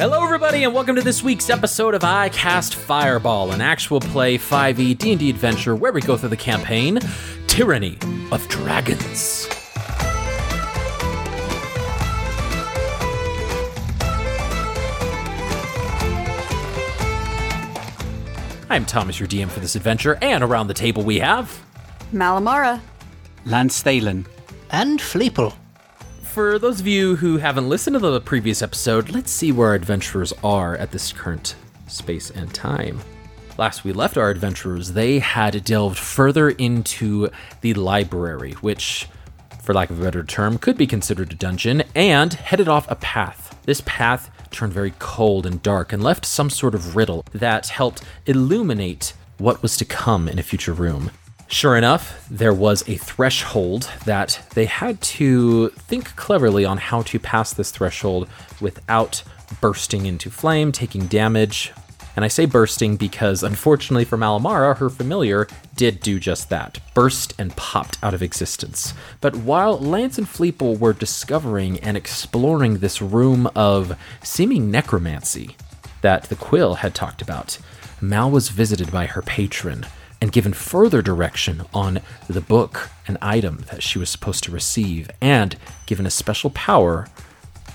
Hello, everybody, and welcome to this week's episode of I Cast Fireball, an actual play 5e D&D adventure where we go through the campaign Tyranny of Dragons. I'm Thomas, your DM for this adventure, and around the table we have. Malamara. Lance Thalen. And Fleeple. For those of you who haven't listened to the previous episode, let's see where our adventurers are at this current space and time. Last we left our adventurers, they had delved further into the library, which, for lack of a better term, could be considered a dungeon, and headed off a path. This path turned very cold and dark and left some sort of riddle that helped illuminate what was to come in a future room. Sure enough, there was a threshold that they had to think cleverly on how to pass this threshold without bursting into flame, taking damage. And I say bursting because, unfortunately for Malamara, her familiar did do just that burst and popped out of existence. But while Lance and Fleeple were discovering and exploring this room of seeming necromancy that the Quill had talked about, Mal was visited by her patron and given further direction on the book and item that she was supposed to receive, and given a special power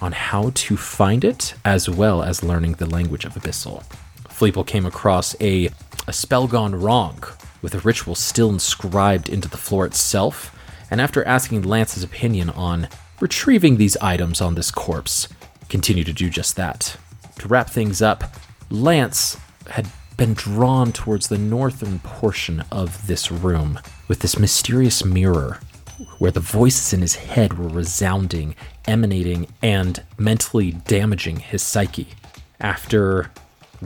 on how to find it, as well as learning the language of Abyssal. Fleeple came across a, a spell gone wrong, with a ritual still inscribed into the floor itself, and after asking Lance's opinion on retrieving these items on this corpse, continued to do just that. To wrap things up, Lance had been drawn towards the northern portion of this room with this mysterious mirror where the voices in his head were resounding, emanating, and mentally damaging his psyche. After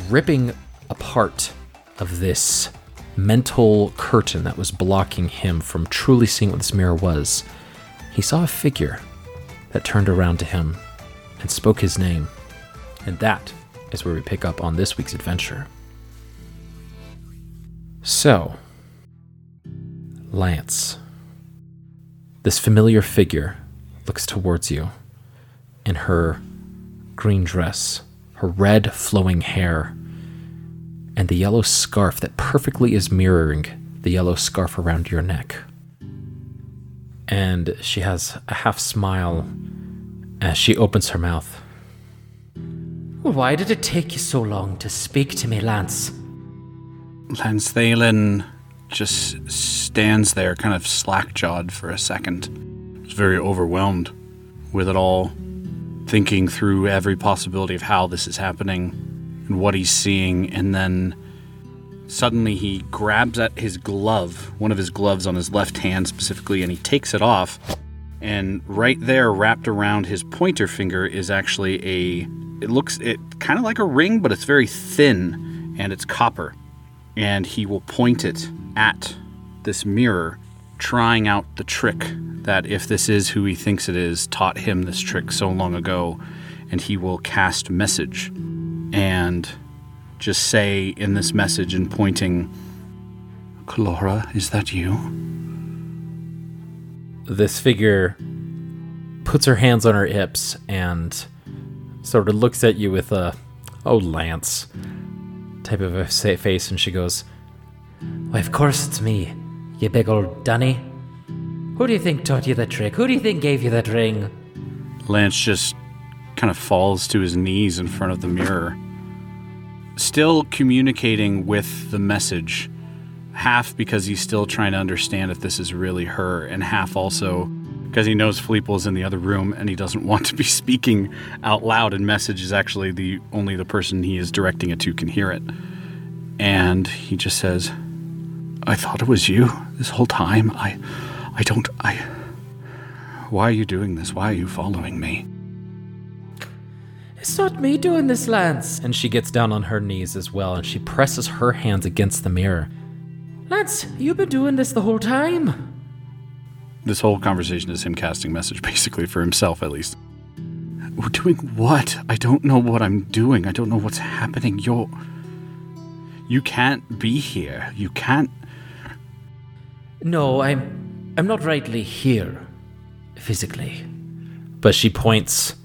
ripping a part of this mental curtain that was blocking him from truly seeing what this mirror was, he saw a figure that turned around to him and spoke his name. And that is where we pick up on this week's adventure. So, Lance, this familiar figure looks towards you in her green dress, her red flowing hair, and the yellow scarf that perfectly is mirroring the yellow scarf around your neck. And she has a half smile as she opens her mouth. Why did it take you so long to speak to me, Lance? Lance Thalen just stands there, kind of slack jawed for a second. He's very overwhelmed with it all, thinking through every possibility of how this is happening and what he's seeing, and then suddenly he grabs at his glove, one of his gloves on his left hand specifically, and he takes it off. And right there, wrapped around his pointer finger, is actually a. It looks it kind of like a ring, but it's very thin and it's copper and he will point it at this mirror, trying out the trick that, if this is who he thinks it is, taught him this trick so long ago. And he will cast message and just say in this message and pointing, Clora, is that you? This figure puts her hands on her hips and sort of looks at you with a, oh, Lance type of a face, and she goes, Why, of course it's me, you big old dunny. Who do you think taught you the trick? Who do you think gave you that ring? Lance just kind of falls to his knees in front of the mirror, still communicating with the message, half because he's still trying to understand if this is really her, and half also because he knows Fleeple's in the other room and he doesn't want to be speaking out loud and message is actually the only the person he is directing it to can hear it. And he just says, I thought it was you this whole time. I I don't I Why are you doing this? Why are you following me? It's not me doing this, Lance. And she gets down on her knees as well and she presses her hands against the mirror. Lance, you've been doing this the whole time. This whole conversation is him casting message basically for himself at least. We're doing what? I don't know what I'm doing. I don't know what's happening. You're You can't be here. You can't No, I'm I'm not rightly here physically. But she points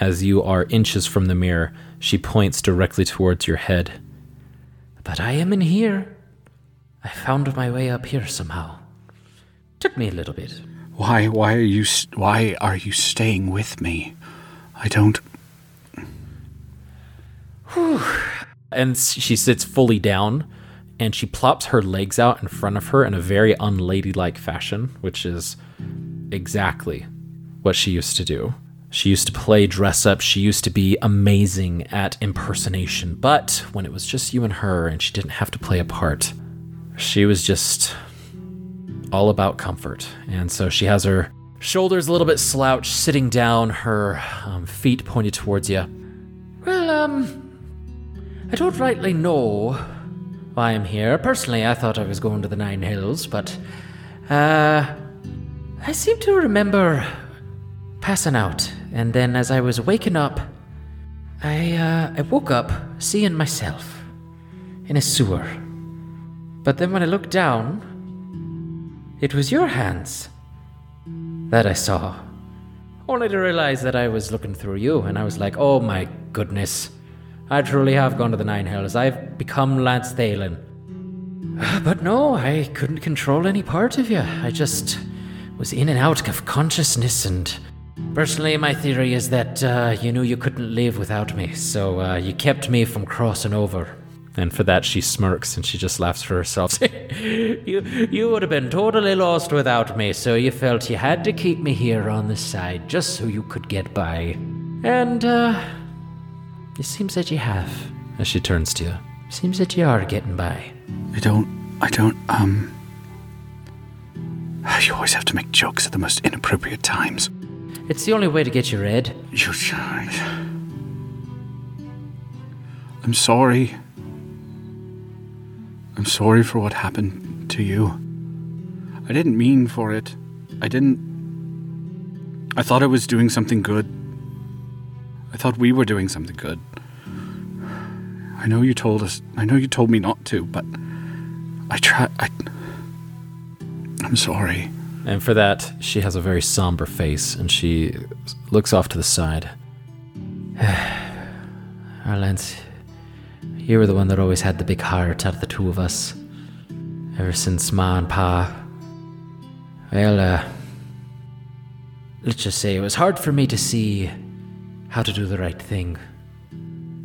as you are inches from the mirror She points directly towards your head. But I am in here. I found my way up here somehow. Took me a little bit. Why? Why are you? Why are you staying with me? I don't. And she sits fully down and she plops her legs out in front of her in a very unladylike fashion, which is exactly what she used to do. She used to play dress up. She used to be amazing at impersonation. But when it was just you and her and she didn't have to play a part, she was just all about comfort. And so she has her shoulders a little bit slouched, sitting down, her um, feet pointed towards you. Well, um, I don't rightly know why I'm here. Personally, I thought I was going to the Nine Hells, but, uh, I seem to remember passing out, and then as I was waking up, I, uh, I woke up seeing myself in a sewer. But then when I looked down, it was your hands that I saw. Only to realize that I was looking through you, and I was like, oh my goodness. I truly have gone to the Nine Hells. I've become Lance Thalen. But no, I couldn't control any part of you. I just was in and out of consciousness, and personally, my theory is that uh, you knew you couldn't live without me, so uh, you kept me from crossing over. And for that, she smirks and she just laughs for herself. You, you would have been totally lost without me, so you felt you had to keep me here on the side just so you could get by. And, uh, it seems that you have. As she turns to you. Seems that you are getting by. I don't. I don't. Um. You always have to make jokes at the most inappropriate times. It's the only way to get you read. You. I'm sorry. I'm sorry for what happened to you. I didn't mean for it. I didn't. I thought I was doing something good. I thought we were doing something good. I know you told us. I know you told me not to, but I try. I. I'm sorry. And for that, she has a very somber face and she looks off to the side. Our Lance, you were the one that always had the big heart out of the two of us. Ever since Ma and Pa. Well, uh. Let's just say it was hard for me to see how to do the right thing.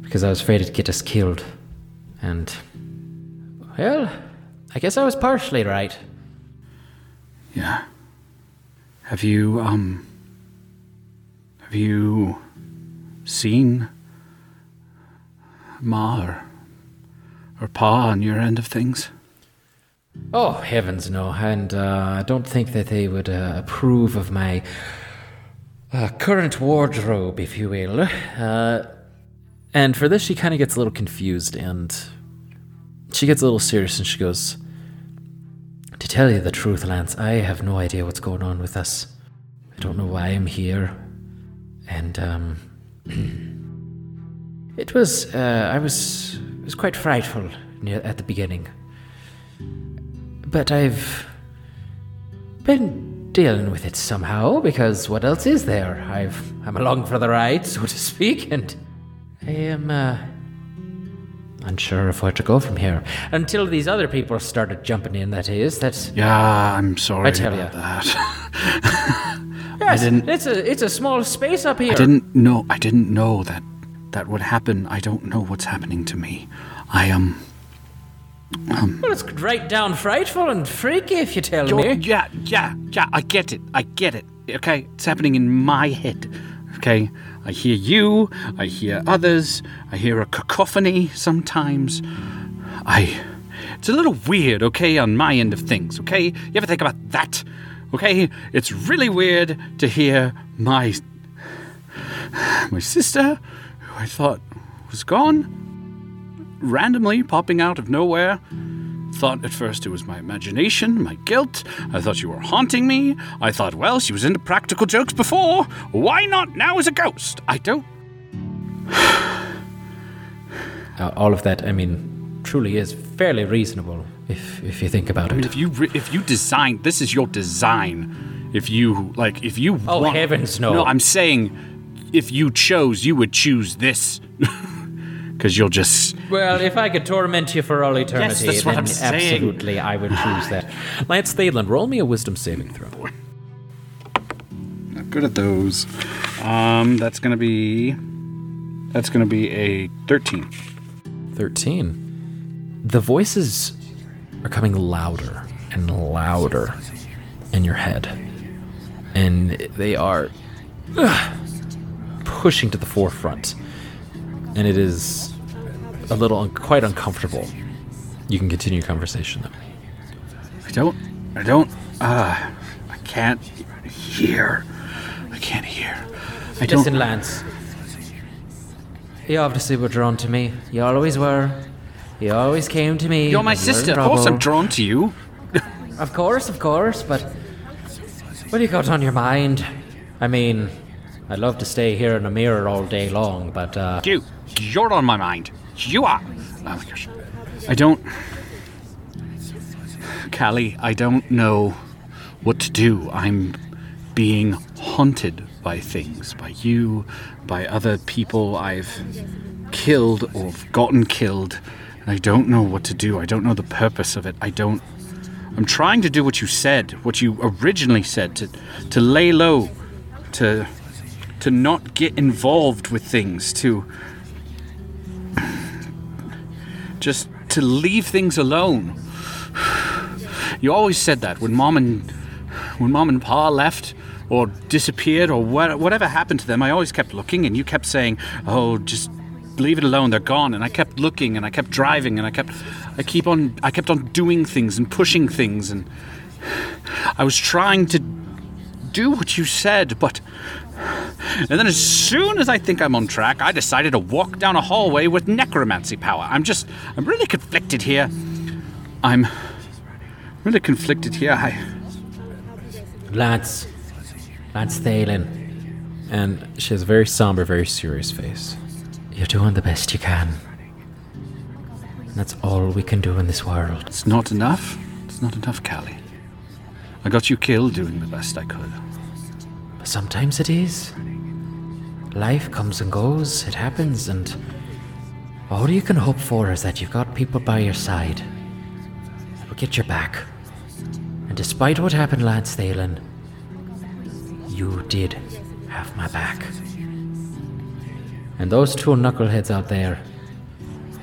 Because I was afraid it'd get us killed. And. Well, I guess I was partially right. Yeah. Have you, um. Have you seen Ma or, or Pa on your end of things? Oh, heavens no. And uh, I don't think that they would uh, approve of my uh, current wardrobe, if you will. Uh, And for this, she kind of gets a little confused and she gets a little serious and she goes, to tell you the truth, Lance, I have no idea what's going on with us. I don't know why I'm here. And, um. it was, uh, I was. It was quite frightful near, at the beginning. But I've. been dealing with it somehow, because what else is there? I've. I'm along for the ride, so to speak, and. I am, uh. unsure of where to go from here. Until these other people started jumping in, that is. That's. Yeah, I'm sorry I tell about ya. that. Yes, didn't- It's a it's a small space up here. I didn't know. I didn't know that that would happen. I don't know what's happening to me. I um. Well, it's right down frightful and freaky, if you tell me. yeah, yeah, yeah. I get it. I get it. Okay, it's happening in my head. Okay, I hear you. I hear others. I hear a cacophony sometimes. I. It's a little weird. Okay, on my end of things. Okay, you ever think about that? Okay, it's really weird to hear my my sister, who I thought was gone, randomly popping out of nowhere. Thought at first it was my imagination, my guilt. I thought you were haunting me. I thought, well, she was into practical jokes before. Why not now as a ghost? I don't. uh, all of that, I mean, truly is fairly reasonable if, if you think about I mean, it. if you re- if you design, this is your design. If you like, if you Oh, want- heavens, no. No, I'm saying, if you chose, you would choose this. because you'll just. Well, if I could torment you for all eternity, that's what then I'm saying. absolutely I would choose that. Lance Thalen, roll me a wisdom saving throw. Not good at those. Um, that's gonna be. That's gonna be a thirteen. 13. The voices are coming louder and louder in your head. And they are ugh, pushing to the forefront. And it is a little un- quite uncomfortable. You can continue conversation though. I don't. I don't. Ah, I can't hear. I can't hear. I don't. Listen, Lance. You obviously were drawn to me. You always were. You always came to me. You're my when you were in sister. Of course, I'm drawn to you. Of course, of course, but what do you got on your mind? I mean, I'd love to stay here in a mirror all day long, but uh, You. You're on my mind. You are. Oh my gosh. I don't. Callie, I don't know what to do. I'm being haunted by things, by you, by other people I've killed or gotten killed. I don't know what to do. I don't know the purpose of it. I don't. I'm trying to do what you said, what you originally said, to to lay low, to to not get involved with things, to just to leave things alone. You always said that when mom and when mom and pa left or disappeared or what, whatever happened to them, I always kept looking and you kept saying, "Oh, just leave it alone. They're gone." And I kept looking and I kept driving and I kept I keep on I kept on doing things and pushing things and I was trying to do what you said, but and then as soon as I think I'm on track, I decided to walk down a hallway with necromancy power. I'm just I'm really conflicted here. I'm really conflicted here. I Lance, Lance Thalen, And she has a very somber, very serious face. you're doing the best you can. That's all we can do in this world. it's not enough. It's not enough, Callie. I got you killed doing the best I could. But sometimes it is. Life comes and goes, it happens, and all you can hope for is that you've got people by your side that will get your back. And despite what happened, Lance Thalen, you did have my back. And those two knuckleheads out there,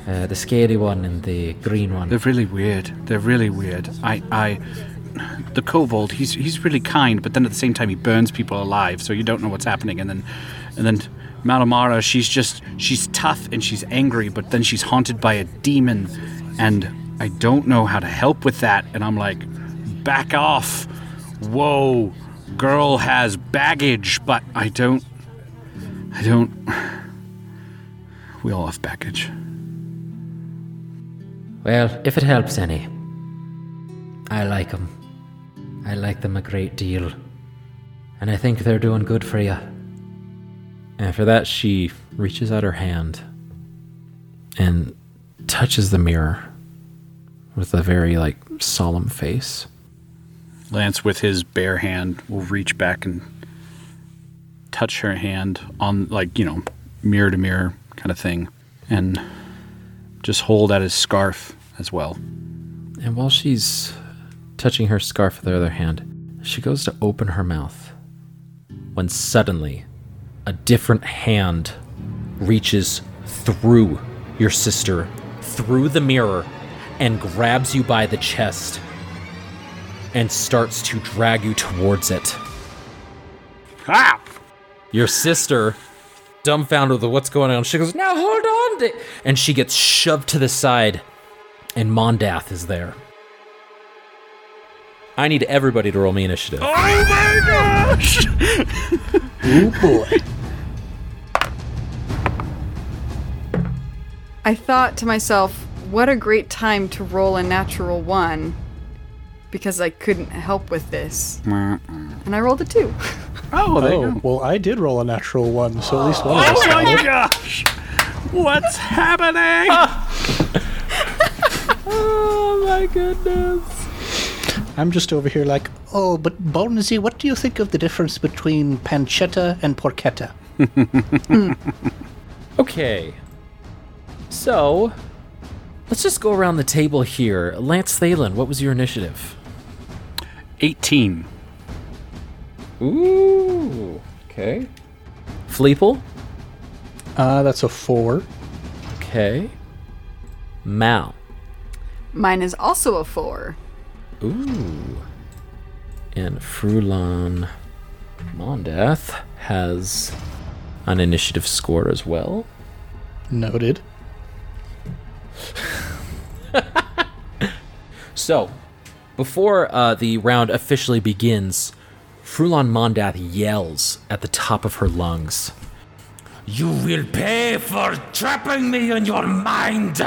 uh, the scary one and the green one, They're really weird. They're really weird. I, I, the kobold. He's he's really kind, but then at the same time he burns people alive, so you don't know what's happening. And then, and then Malamara, she's just she's tough and she's angry, but then she's haunted by a demon, and I don't know how to help with that. And I'm like, back off. Whoa, girl has baggage, but I don't. I don't. We all have baggage. Well, if it helps any, I like them. I like them a great deal. And I think they're doing good for you. And for that, she reaches out her hand and touches the mirror with a very, like, solemn face. Lance, with his bare hand, will reach back and touch her hand on, like, you know, mirror to mirror kind of thing, and just hold at his scarf as well. And while she's touching her scarf with her other hand, she goes to open her mouth when suddenly a different hand reaches through your sister, through the mirror, and grabs you by the chest and starts to drag you towards it. Ah! Your sister, dumbfounded with what's going on, she goes, Now hold on! to-" And she gets shoved to the side, and Mondath is there. I need everybody to roll me initiative. Oh my gosh! Oh boy. I thought to myself, what a great time to roll a natural one because I couldn't help with this. And I rolled a two. Oh, there you Oh, go. well, I did roll a natural one, so at least one of oh us Oh my gosh! What's happening? Oh my goodness. I'm just over here like, oh, but Bonesy, what do you think of the difference between pancetta and porchetta? Okay. So, let's just go around the table here. Lance Thalen, what was your initiative? 18. Ooh. Okay. Fleeple? Uh, that's a four. Okay. Mal. Mine is also a four. Ooh. And Frulam Mondath has an initiative score as well. Noted. So, before uh, the round officially begins, Frulam Mondath yells at the top of her lungs. You will pay for trapping me in your mind,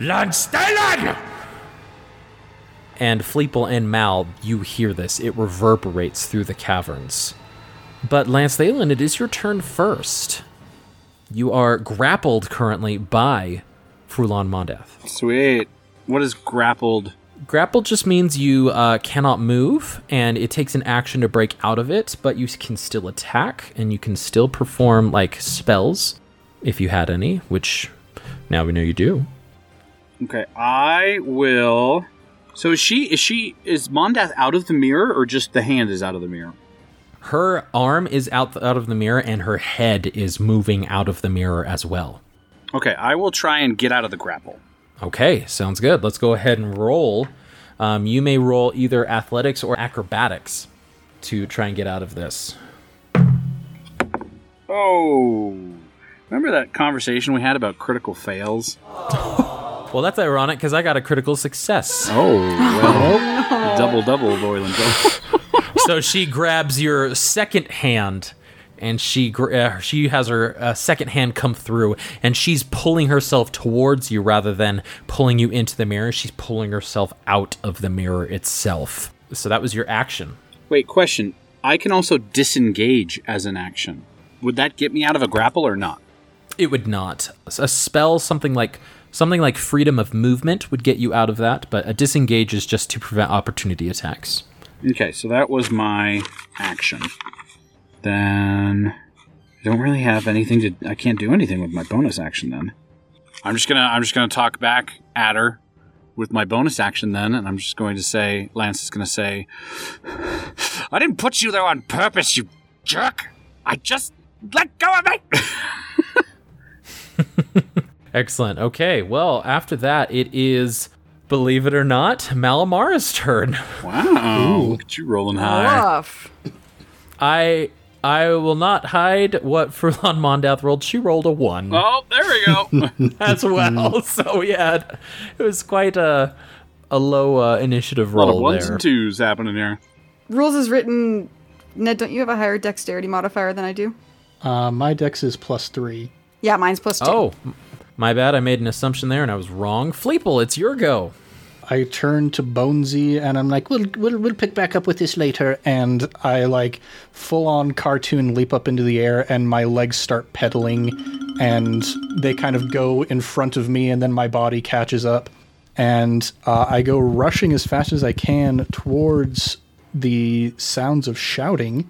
Lance Thalen! And Fleeple and Mal, you hear this. It reverberates through the caverns. But Lance Thalen, it is your turn first. You are grappled currently by Frulam Mondath. Sweet. What is grappled? Grappled just means you uh, cannot move, and it takes an action to break out of it, but you can still attack, and you can still perform like spells if you had any, which now we know you do. Okay, I will. So is she? Is she? Is Mondath out of the mirror, or just the hand is out of the mirror? Her arm is out out of the mirror, and her head is moving out of the mirror as well. Okay, I will try and get out of the grapple. Okay, sounds good. Let's go ahead and roll. Um, you may roll either athletics or acrobatics to try and get out of this. Oh, remember that conversation we had about critical fails? Well, that's ironic because I got a critical success. Oh, well, double double, Boylan. so she grabs your second hand and she uh, she has her uh, second hand come through and she's pulling herself towards you rather than pulling you into the mirror she's pulling herself out of the mirror itself so that was your action Wait, question. I can also disengage as an action. Would that get me out of a grapple or not? It would not a spell something like something like freedom of movement would get you out of that but a disengage is just to prevent opportunity attacks Okay, so that was my action. Then I don't really have anything to. I can't do anything with my bonus action. Then I'm just gonna. I'm just gonna talk back at her with my bonus action. Then, and I'm just going to say, Lance is gonna say, "I didn't put you there on purpose, you jerk. I just let go of me." excellent okay well after that it is believe it or not malamara's turn wow, look at you rolling high. Rough. I I will not hide what Frulam Mondath rolled. She rolled a one Oh, there we go. as well. So yeah, it was quite a a low uh, initiative a lot of roll ones there. and twos happening here. Rules is written. Ned, don't you have a higher dexterity modifier than I do? Uh, my dex is plus three. Yeah, mine's plus two. Oh, m- my bad. I made an assumption there and I was wrong. Fleeple, it's your go. I turn to Bonesy and I'm like, we'll, we'll, we'll pick back up with this later. And I like full on cartoon leap up into the air and my legs start pedaling and they kind of go in front of me and then my body catches up. And uh, I go rushing as fast as I can towards the sounds of shouting.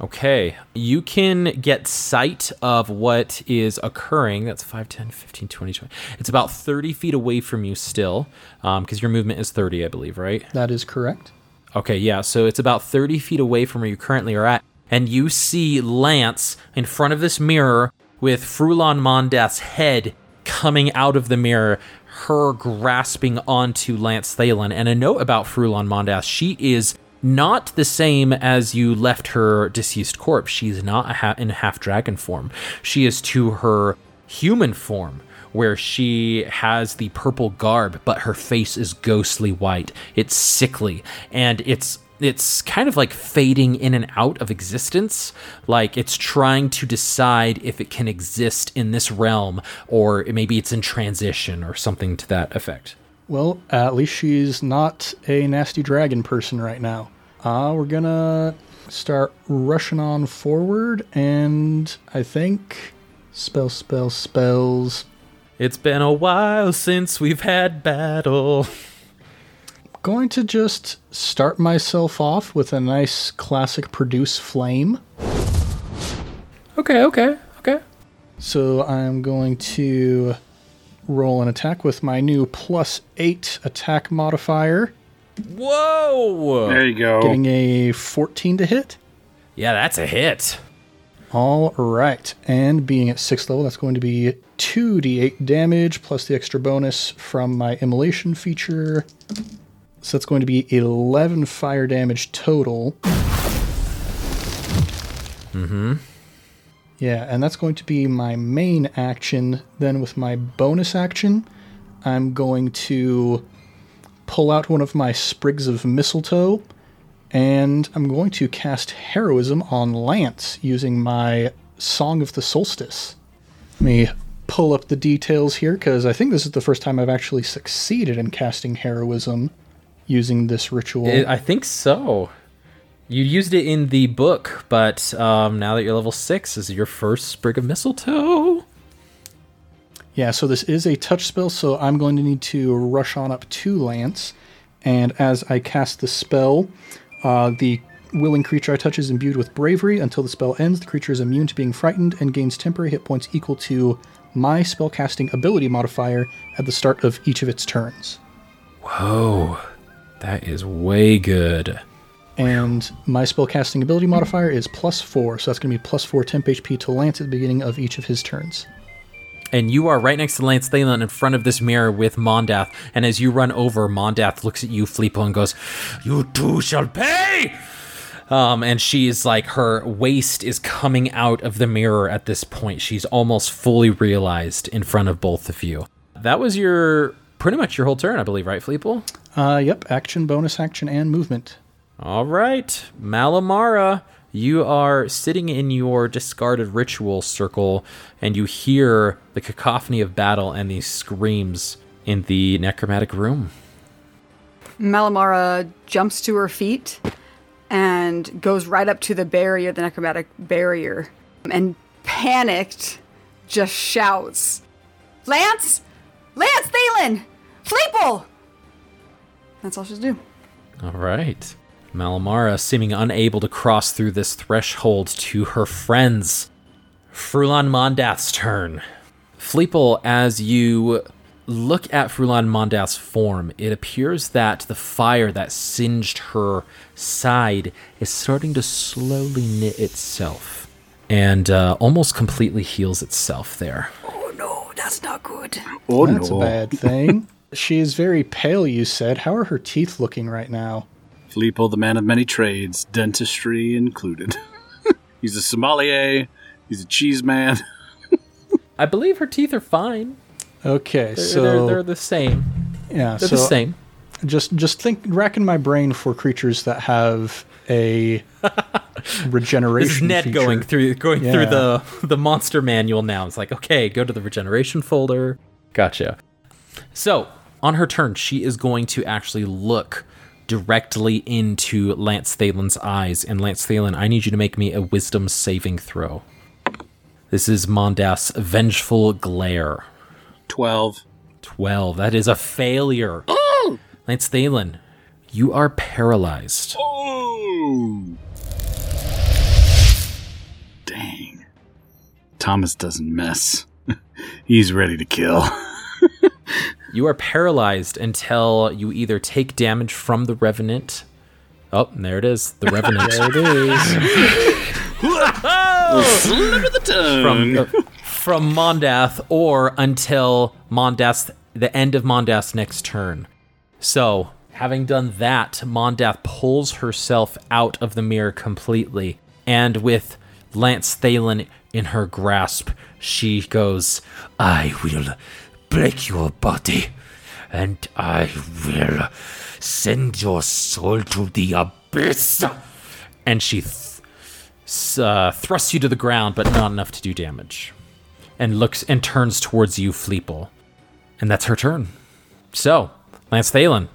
Okay, you can get sight of what is occurring. That's 5, 10, 15, 20, 20. It's about 30 feet away from you still, um, because your movement is 30, I believe, right? That is correct. Okay, yeah, so it's about 30 feet away from where you currently are at, and you see Lance in front of this mirror with Frulam Mondath's head coming out of the mirror, her grasping onto Lance Thalen. And a note about Frulam Mondath, she is not the same as you left her deceased corpse. She's not ha- in half dragon form. She is to her human form where she has the purple garb but her face is ghostly white it's sickly and it's it's kind of like fading in and out of existence like it's trying to decide if it can exist in this realm or maybe it's in transition or something to that effect Well, at least she's not a nasty dragon person right now. Uh, we're gonna start rushing on forward, and I think spell, spell, spells. it's been a while since we've had battle Going to just start myself off with a nice classic produce flame. okay okay okay So I'm going to roll an attack with my new plus eight attack modifier, Whoa! There you go. getting a 14 to hit. Yeah, that's a hit. All right. And being at sixth level, that's going to be 2d8 damage plus the extra bonus from my immolation feature. So that's going to be 11 fire damage total. Mm-hmm. Yeah, and that's going to be my main action. Then with my bonus action, I'm going to pull out one of my sprigs of mistletoe and I'm going to cast Heroism on Lance using my Song of the Solstice. Let me pull up the details here because I think this is the first time I've actually succeeded in casting Heroism using this ritual. I think so. You used it in the book, but um, now that you're level six, this is your first sprig of mistletoe. Yeah, so this is a touch spell, so I'm going to need to rush on up to Lance. And as I cast the spell, uh, the willing creature I touch is imbued with bravery. Until the spell ends, the creature is immune to being frightened and gains temporary hit points equal to my spellcasting ability modifier at the start of each of its turns. Whoa, that is way good. And my spellcasting ability modifier is plus four, so that's going to be plus four temp HP to Lance at the beginning of each of his turns. And you are right next to Lance Thalen in front of this mirror with Mondath. And as you run over, Mondath looks at you, Fleeple, and goes, You too shall pay! Um, and she's like, her waist is coming out of the mirror at this point. She's almost fully realized in front of both of you. That was your, pretty much your whole turn, I believe, right, Fleeple? Uh, yep, action, bonus action, and movement. All right, Malamara, you are sitting in your discarded ritual circle, and you hear the cacophony of battle and these screams in the necromantic room. Malamara jumps to her feet and goes right up to the barrier, the necromantic barrier, and panicked, just shouts, Lance! Lance Thalen! Fleeple! That's all she's do. All right. Malamara, seeming unable to cross through this threshold to her friends. Frulam Mondath's turn. Fleeple, as you look at Frulam Mondath's form, it appears that the fire that singed her side is starting to slowly knit itself and uh, almost completely heals itself there. Oh no, that's not good. Oh That's no. a bad thing. she is very pale, you said. How are her teeth looking right now? Filippo, the man of many trades, dentistry included. He's a sommelier. He's a cheese man. I believe her teeth are fine. Okay, They're, so they're, they're the same. yeah, They're so the same. just just think racking my brain for creatures that have a regeneration. This is Ned feature. going through going through the the monster manual now. It's like, okay, go to the regeneration folder. Gotcha. So on her turn, she is going to actually look directly into Lance Thalen's eyes. And Lance Thalen, I need you to make me a wisdom saving throw. This is Mondath's vengeful glare. 12. 12. That is a failure. Oh! Lance Thalen, you are paralyzed. Oh! Dang. Thomas doesn't mess. He's ready to kill. You are paralyzed until you either take damage from the Revenant. Oh, there it is. The Revenant. There it is. Slip of the tongue. from, uh, from Mondath or until Mondath, the end of Mondath's next turn. So, having done that, Mondath pulls herself out of the mirror completely, and with Lance Thalen in her grasp, she goes, "I will break your body, and I will send your soul to the abyss." And she th- uh, thrusts you to the ground, but not enough to do damage. And looks and turns towards you, Fleeple. And that's her turn. So, Lance Thalen,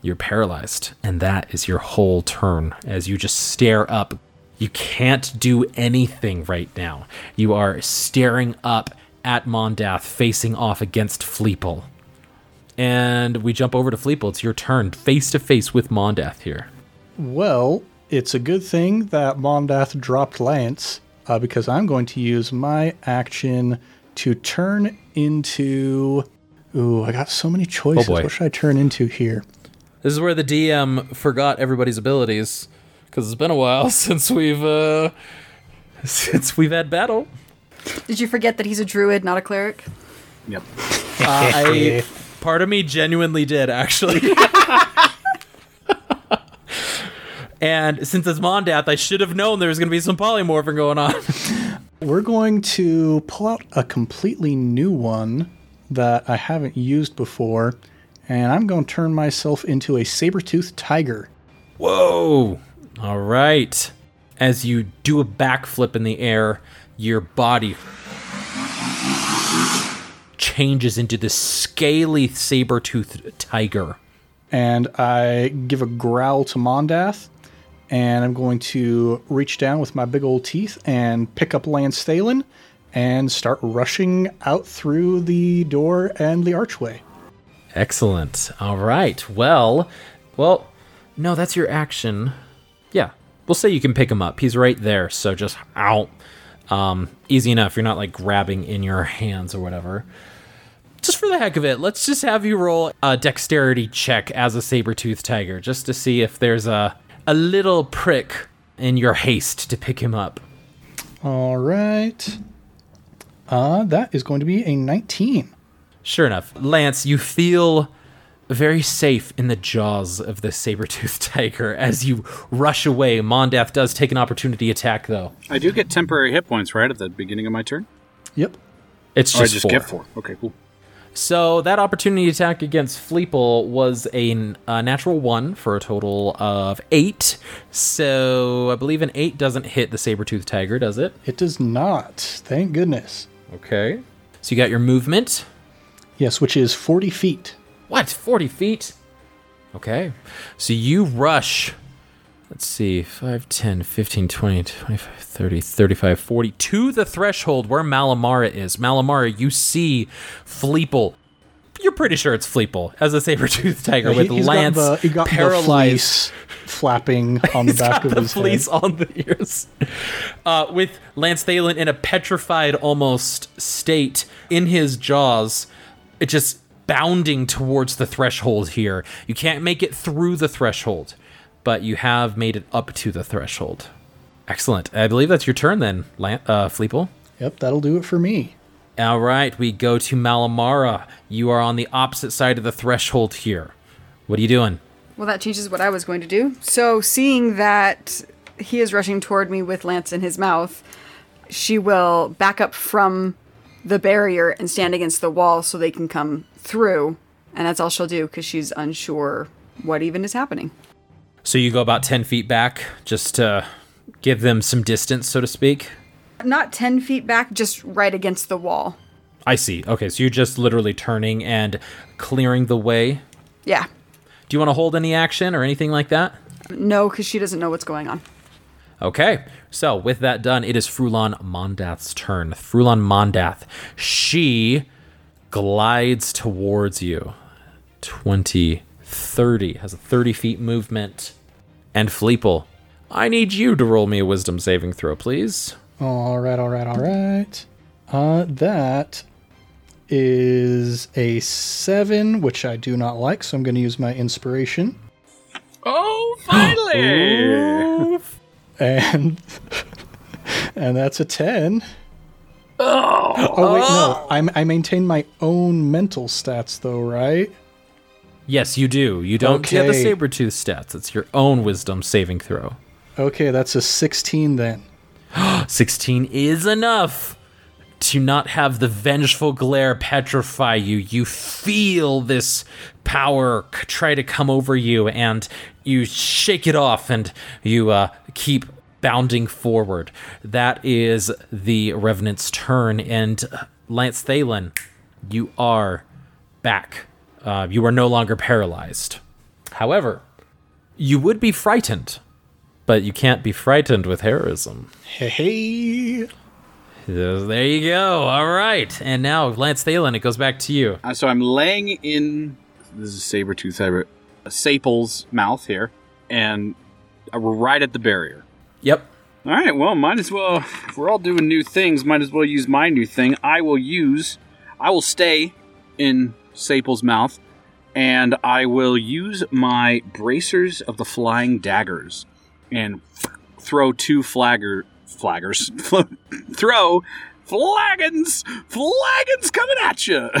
you're paralyzed. And that is your whole turn as you just stare up. You can't do anything right now. You are staring up at Mondath, facing off against Fleeple. And we jump over to Fleeple. It's your turn, face to face with Mondath here. Well, it's a good thing that Mondath dropped Lance uh, because I'm going to use my action to turn into Ooh, I got so many choices. Oh, what should I turn into here? This is where the DM forgot everybody's abilities because it's been a while since we've uh since we've had battle. Did you forget that he's a druid, not a cleric? Yep. Uh, I part of me genuinely did actually. and since it's Mondath, I should have known there was going to be some polymorphing going on. We're going to pull out a completely new one that I haven't used before, and I'm going to turn myself into a saber-toothed tiger. Whoa! All right. As you do a backflip in the air, your body changes into this scaly saber-toothed tiger. And I give a growl to Mondath, and I'm going to reach down with my big old teeth and pick up Lance Thalen and start rushing out through the door and the archway. Excellent. All right. Well, well, no, that's your action. Yeah, we'll say you can pick him up. He's right there. So just out. Um, easy enough. You're not like grabbing in your hands or whatever. Just for the heck of it, let's just have you roll a dexterity check as a saber-toothed tiger, just to see if there's a a little prick in your haste to pick him up. All right. Uh, that is going to be a 19. Sure enough, Lance, you feel very safe in the jaws of the saber-toothed tiger as you rush away. Mondath does take an opportunity attack, though. I do get temporary hit points right at the beginning of my turn. Yep. It's Or just, I just four. get four. Okay, cool. So that opportunity attack against Fleeple was a, a natural one for a total of eight. So I believe an eight doesn't hit the saber-toothed tiger, does it? It does not. Thank goodness. Okay. So you got your movement. Yes, which is 40 feet. What? 40 feet? Okay. So you rush. Let's see. 5, 10, 15, 20, 25, 30, 35, 40. To the threshold where Malamara is. Malamara, you see Fleeple. You're pretty sure it's Fleeple as a saber-toothed tiger with He- he's Lance got the, he got paralyzed. flapping on the back got of the his fleece head. on the ears. Uh, with Lance Thalen in a petrified almost state in his jaws, it just bounding towards the threshold here. You can't make it through the threshold, but you have made it up to the threshold. Excellent. I believe that's your turn then, Lan- uh, Fleeple. Yep, that'll do it for me. All right, we go to Malamara. You are on the opposite side of the threshold here. What are you doing? Well, that changes what I was going to do. So, seeing that he is rushing toward me with Lance in his mouth, she will back up from the barrier and stand against the wall so they can come through. And that's all she'll do because she's unsure what even is happening. So you go about 10 feet back just to give them some distance, so to speak? Not 10 feet back, just right against the wall. I see. Okay, so you're just literally turning and clearing the way. Yeah. Do you want to hold any action or anything like that? No, because she doesn't know what's going on. Okay, so with that done, it is Frulam Mondath's turn. Frulam Mondath, she glides towards you. 20, 30, has a 30 feet movement. And Fleeple, I need you to roll me a wisdom saving throw, please. All right, all right, all right. Uh, that is a seven, which I do not like, so I'm going to use my inspiration. Oh, finally! And and that's a ten. Oh. oh, wait, no. I, I maintain my own mental stats, though, right? Yes, you do. You don't get the saber tooth stats. It's your own wisdom saving throw. Okay, that's a sixteen then. 16 is enough to not have the vengeful glare petrify you. You feel this power try to come over you, and you shake it off, and you uh, keep bounding forward. That is the Revenant's turn, and uh, Lance Thalen, you are back. Uh, you are no longer paralyzed. However, you would be frightened, but you can't be frightened with heroism. Hey, hey. There you go. All right. And now, Lance Thalen, it goes back to you. Uh, so I'm laying in this is saber tooth saber Saple's mouth here, and uh, we're right at the barrier. Yep. All right, well, might as well. If we're all doing new things, might as well use my new thing. I will use. I will stay in Saple's mouth, and I will use my bracers of the flying daggers and throw two flagger flaggers throw flagons flagons coming at you.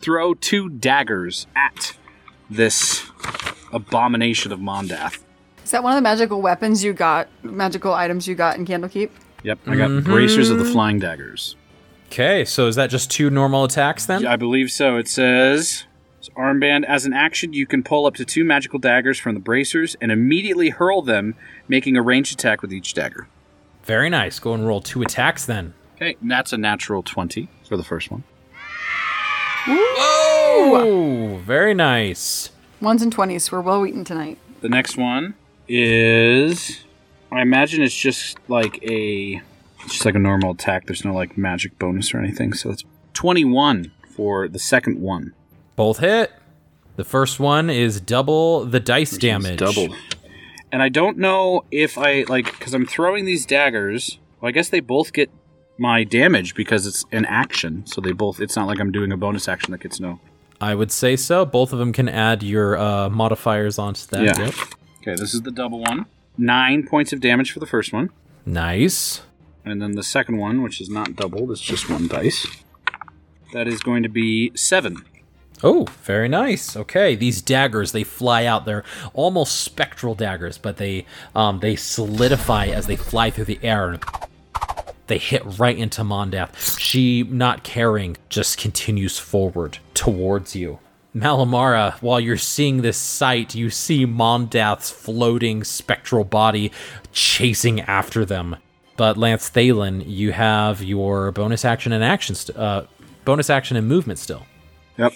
throw two daggers at this abomination of Mondath. Is that one of the magical weapons you got, magical items you got in Candlekeep? Yep, I got mm-hmm. bracers of the flying daggers. Okay, so is that just two normal attacks then? Yeah, I believe so. It says it's armband. As an action, you can pull up to two magical daggers from the bracers and immediately hurl them, making a ranged attack with each dagger. Very nice. Go and roll two attacks then. Okay, and that's a natural 20 for the first one. Oh, very nice. Ones and twenties. We're well eaten tonight. The next one is. I imagine it's just like a. It's just like a normal attack. There's no like magic bonus or anything. So it's 21 for the second one. Both hit. The first one is double the dice damage. Double. And I don't know if I like because I'm throwing these daggers. Well, I guess they both get my damage because it's an action. So they both. It's not like I'm doing a bonus action that gets no. I would say so. Both of them can add your uh, modifiers onto that. Yeah. Yep. Okay, this is the double one. Nine points of damage for the first one, Nice. and then the second one, which is not doubled, it's just one dice. That is going to be seven. Oh, very nice. Okay, these daggers they fly out. They're almost spectral daggers, but they um, they solidify as they fly through the air. They hit right into Mondath. She, not caring, just continues forward towards you. Malamara, while you're seeing this sight, you see Mondath's floating spectral body chasing after them. But Lance Thalen, you have your bonus action and action, st- uh, bonus action and movement still. Yep.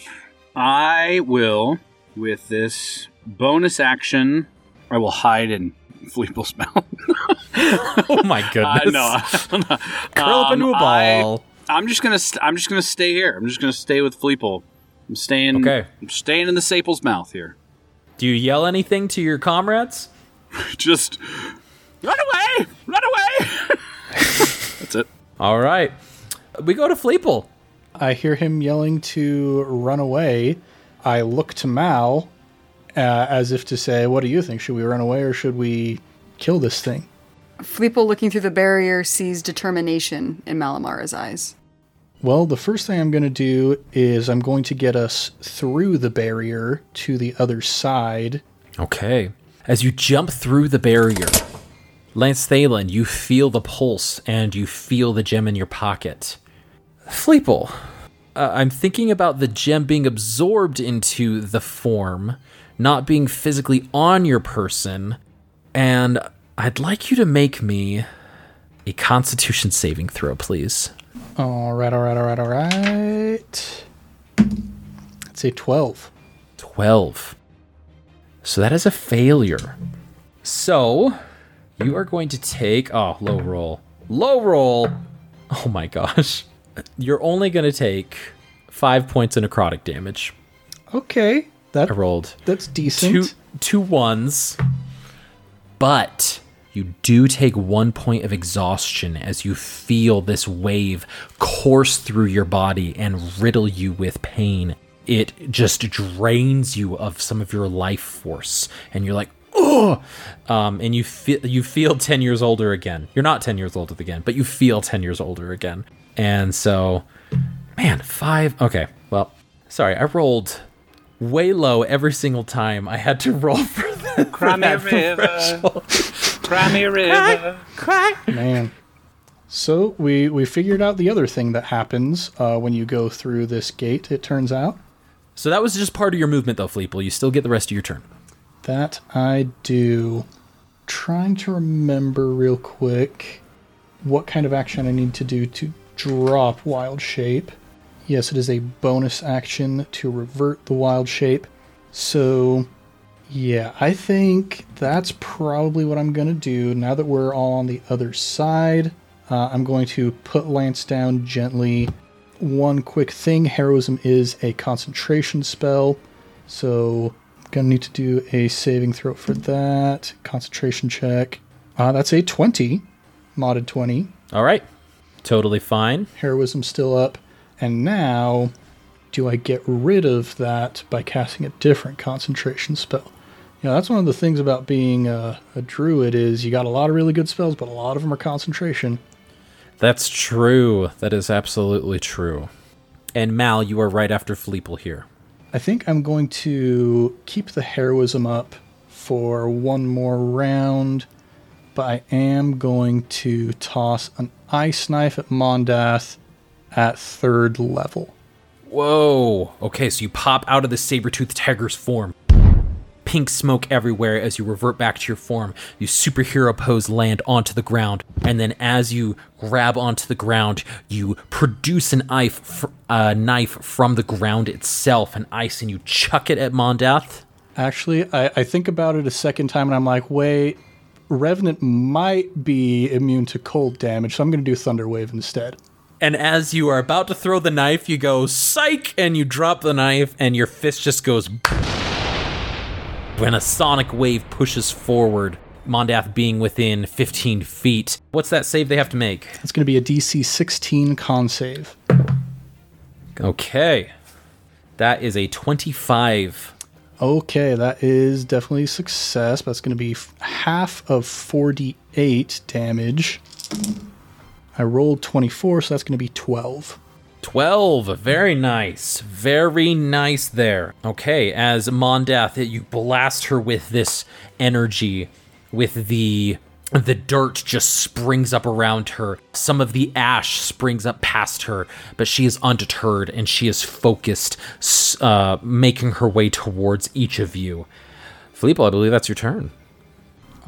I will, with this bonus action, I will hide in Fleeple's mouth. Oh my I goodness! know. Curl up into a Um, I- ball. I'm just gonna. St- I'm just gonna stay here. I'm just gonna stay with Fleeple. I'm staying. Okay. I'm staying in the Saple's mouth here. Do you yell anything to your comrades? Just run away! Run away! That's it. All right. We go to Fleeple. I hear him yelling to run away. I look to Mal uh, as if to say, What do you think? Should we run away or should we kill this thing? Fleeple, looking through the barrier, sees determination in Malamara's eyes. Well, the first thing I'm going to do is I'm going to get us through the barrier to the other side. Okay. As you jump through the barrier, Lance Thalen, you feel the pulse and you feel the gem in your pocket. Fleeple, uh, I'm thinking about the gem being absorbed into the form, not being physically on your person, and I'd like you to make me a constitution saving throw, please. All right, all right, all right, all right. It's a 12. 12. So that is a failure. So you are going to take. Oh, low roll. Low roll. Oh my gosh. You're only going to take five points of necrotic damage. Okay, that I rolled that's decent. two, two ones, but you do take one point of exhaustion as you feel this wave course through your body and riddle you with pain. It just drains you of some of your life force, and you're like, oh, um, and you feel you feel ten years older again. You're not ten years older again, but you feel ten years older again. And so, man, five. Okay, well, sorry, I rolled way low every single time I had to roll for the Cry me a river. Cry me a river. Man. So we we figured out the other thing that happens uh, when you go through this gate. It turns out So that was just part of your movement, though, Fleeple. You still get the rest of your turn. that I do. Trying to remember real quick what kind of action I need to do to drop wild shape. Yes, it is a bonus action to revert the wild shape. So, yeah, I think that's probably what I'm going to do. Now that we're all on the other side, uh, I'm going to put Lance down gently. One quick thing heroism is a concentration spell. So, I'm going to need to do a saving throw for that. Concentration check. Uh, that's a 20, modded 20. All right. Totally fine. Heroism still up. And now do I get rid of that by casting a different concentration spell? You know, that's one of the things about being a, a druid is you got a lot of really good spells, but a lot of them are concentration. That's true. That is absolutely true. And Mal, you are right after Fleeple here. I think I'm going to keep the heroism up for one more round, but I am going to toss an ice knife at Mondath at third level. Whoa. Okay, so you pop out of the saber-toothed tiger's form. Pink smoke everywhere as you revert back to your form. You superhero pose land onto the ground, and then as you grab onto the ground, you produce an knife, uh, knife from the ground itself, an ice, and you chuck it at Mondath. Actually, I, I think about it a second time and I'm like, wait, Revenant might be immune to cold damage, so I'm going to do Thunder Wave instead. And as you are about to throw the knife, you go psych, and you drop the knife, and your fist just goes. When a sonic wave pushes forward, Mondath being within 15 feet. What's that save they have to make? It's going to be a DC 16 con save. Okay. That is a 25. Okay, that is definitely success. That's going to be half of 48 damage. I rolled 24, so that's going to be 12. 12. Very nice. Very nice there. Okay, as Mondath, you blast her with this energy, with the the dirt just springs up around her. Some of the ash springs up past her, but she is undeterred and she is focused, uh, making her way towards each of you. Fleeple, I believe that's your turn.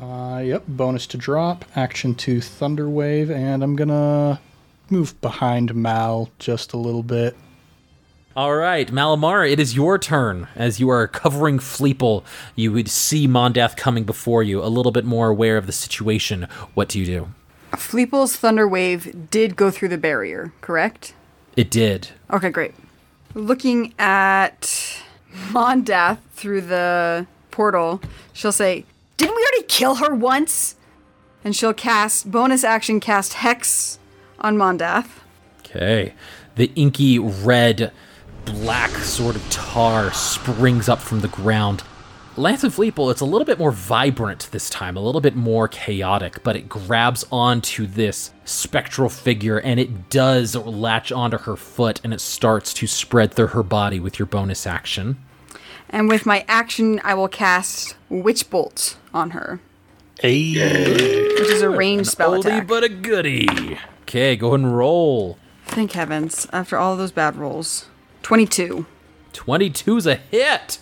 Uh, yep, bonus to drop, action to Thunder Wave, and I'm gonna move behind Mal just a little bit. All right, Malamar, it is your turn. As you are covering Fleeple, you would see Mondath coming before you, a little bit more aware of the situation. What do you do? Fleeple's Thunder Wave did go through the barrier, correct? It did. Okay, great. Looking at Mondath through the portal, she'll say, Didn't we already kill her once? And she'll cast, bonus action, cast Hex on Mondath. Okay. The inky red black sort of tar springs up from the ground. Lance of Fleeple, it's a little bit more vibrant this time, a little bit more chaotic, but it grabs onto this spectral figure and it does latch onto her foot and it starts to spread through her body with your bonus action. And with my action, I will cast Witch Bolt on her. Hey. Which is a ranged spell Oldie attack. but a goodie. Okay, go ahead and roll. Thank heavens, after all those bad rolls. 22. 22's a hit.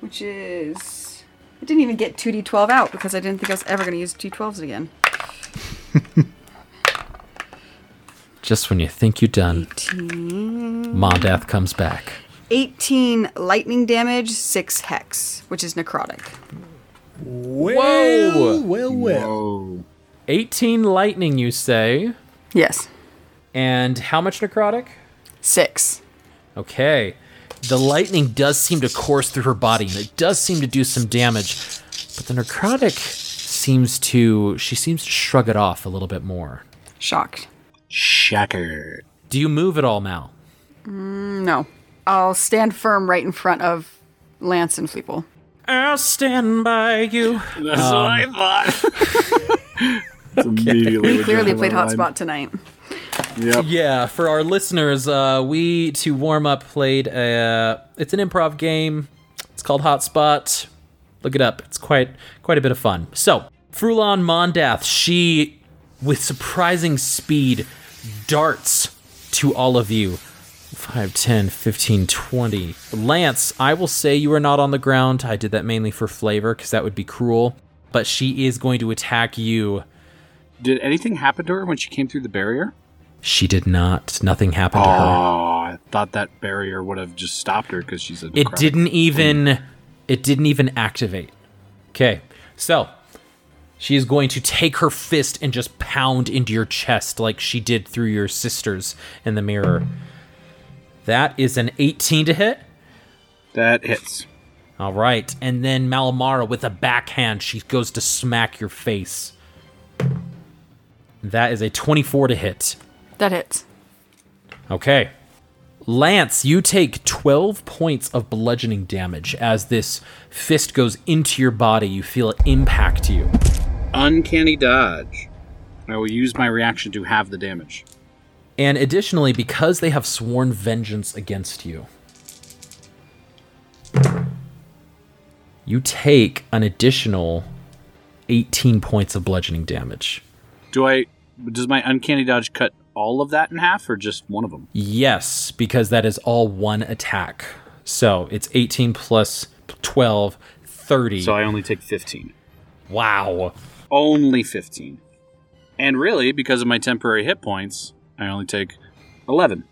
Which is. I didn't even get 2d12 out because I didn't think I was ever going to use d12s again. Just when you think you're done, 18. Mondath comes back. 18 lightning damage, 6 hex, which is necrotic. Whoa! Well, well. Oh. 18 lightning, you say. Yes. And how much necrotic? 6. Okay. The lightning does seem to course through her body, and it does seem to do some damage. But the necrotic seems to. She seems to shrug it off a little bit more. Shocked. Shocker. Do you move at all, Mal? Mm, no. I'll stand firm right in front of Lance and Fleeple. I'll stand by you. That's what I um, thought. It's immediately We clearly played my mind. Hotspot tonight. Yep. Yeah, for our listeners, uh, we to warm up played a. It's an improv game. It's called Hotspot. Look it up. It's quite quite a bit of fun. So, Frulam Mondath, she, with surprising speed, darts to all of you. 5, 10, 15, 20. Lance, I will say you are not on the ground. I did that mainly for flavor because that would be cruel. But she is going to attack you. Did anything happen to her when she came through the barrier? She did not. Nothing happened to her. Oh, I thought that barrier would have just stopped her because she's a. It didn't even it didn't even activate. Okay. So, she is going to take her fist and just pound into your chest like she did through your sisters in the mirror. That is an 18 to hit. That hits. All right. And then Malamara with a backhand, she goes to smack your face. That is a 24 to hit. That hits. Okay. Lance, you take 12 points of bludgeoning damage as this fist goes into your body. You feel it impact you. Uncanny dodge. I will use my reaction to have the damage. And additionally, because they have sworn vengeance against you, you take an additional 18 points of bludgeoning damage. Do I? Does my uncanny dodge cut all of that in half, or just one of them? Yes, because that is all one attack. So it's 18 plus 12, 30. So I only take fifteen. wow. Only fifteen. And really, because of my temporary hit points, I only take eleven.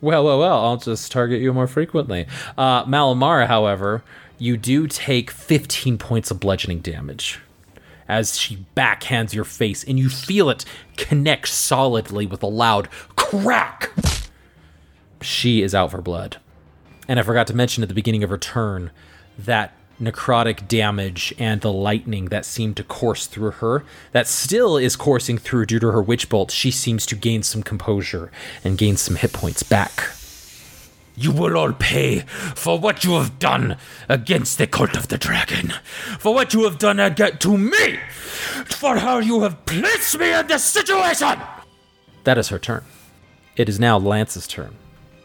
Well, well, well, I'll just target you more frequently. Uh, Malamara, however, you do take 15 points of bludgeoning damage as she backhands your face, and you feel it connect solidly with a loud crack. She is out for blood. And I forgot to mention at the beginning of her turn that necrotic damage and the lightning that seemed to course through her, that still is coursing through due to her witch bolt, she seems to gain some composure and gain some hit points back. You will all pay for what you have done against the cult of the dragon, for what you have done to me, for how you have placed me in this situation. That is her turn. It is now Lance's turn.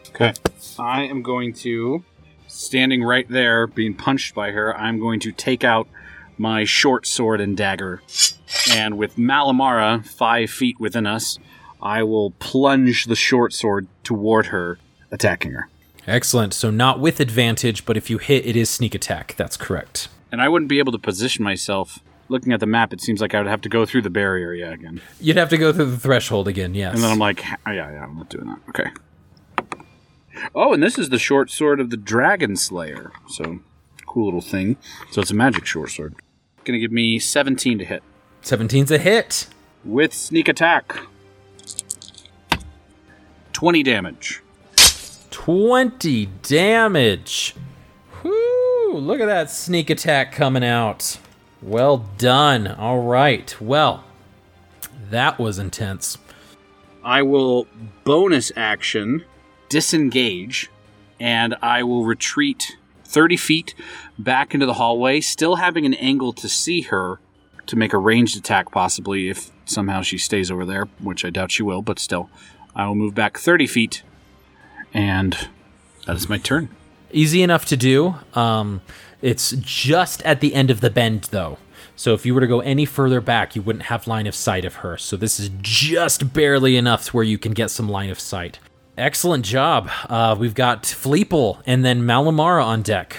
Okay. I am going to, standing right there, being punched by her, I'm going to take out my short sword and dagger. And with Malamara five feet within us, I will plunge the short sword toward her, attacking her. Excellent. So not with advantage, but if you hit, it is sneak attack. That's correct. And I wouldn't be able to position myself. Looking at the map, it seems like I would have to go through the barrier yeah, again. You'd have to go through the threshold again. Yes. And then I'm like, oh, yeah, yeah, I'm not doing that. Okay. Oh, and this is the short sword of the Dragon Slayer. So, cool little thing. So it's a magic short sword. Gonna give me 17 to hit 17's a hit. with sneak attack. 20 damage. 20 damage. Whoo! Look at that sneak attack coming out. Well done. All right. Well, that was intense. I will bonus action disengage and I will retreat 30 feet back into the hallway, still having an angle to see her to make a ranged attack, possibly if somehow she stays over there, which I doubt she will, but still. I will move back 30 feet and that is my turn. Easy enough to do. Um, it's just at the end of the bend, though. So if you were to go any further back, you wouldn't have line of sight of her. So this is just barely enough to where you can get some line of sight. Excellent job. Uh, we've got Fleeple and then Malamara on deck.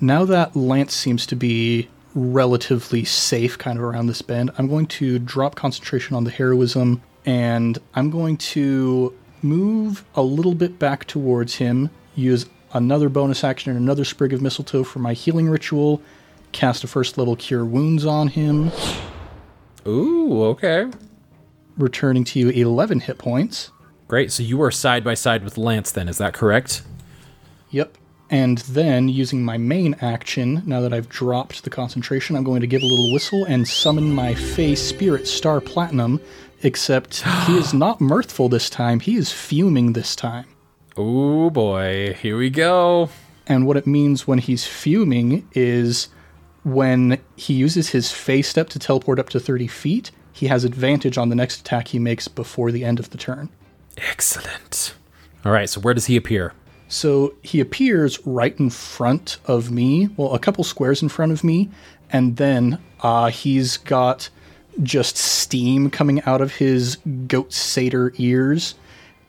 Now that Lance seems to be relatively safe kind of around this bend, I'm going to drop concentration on the heroism and I'm going to move a little bit back towards him, use another bonus action and another sprig of mistletoe for my healing ritual, cast a first level cure wounds on him, Ooh, okay. returning to you 11 hit points. Great. So you are side by side with Lance, then, is that correct? Yep. And then, using my main action, now that I've dropped the concentration, I'm going to give a little whistle and summon my Fey Spirit Star Platinum. Except he is not mirthful this time, he is fuming this time. Oh boy, here we go. And what it means when he's fuming is when he uses his Fey Step to teleport up to 30 feet, he has advantage on the next attack he makes before the end of the turn. Excellent. All right, so where does he appear? So he appears right in front of me, well, a couple squares in front of me, and then uh, he's got just steam coming out of his goat satyr ears,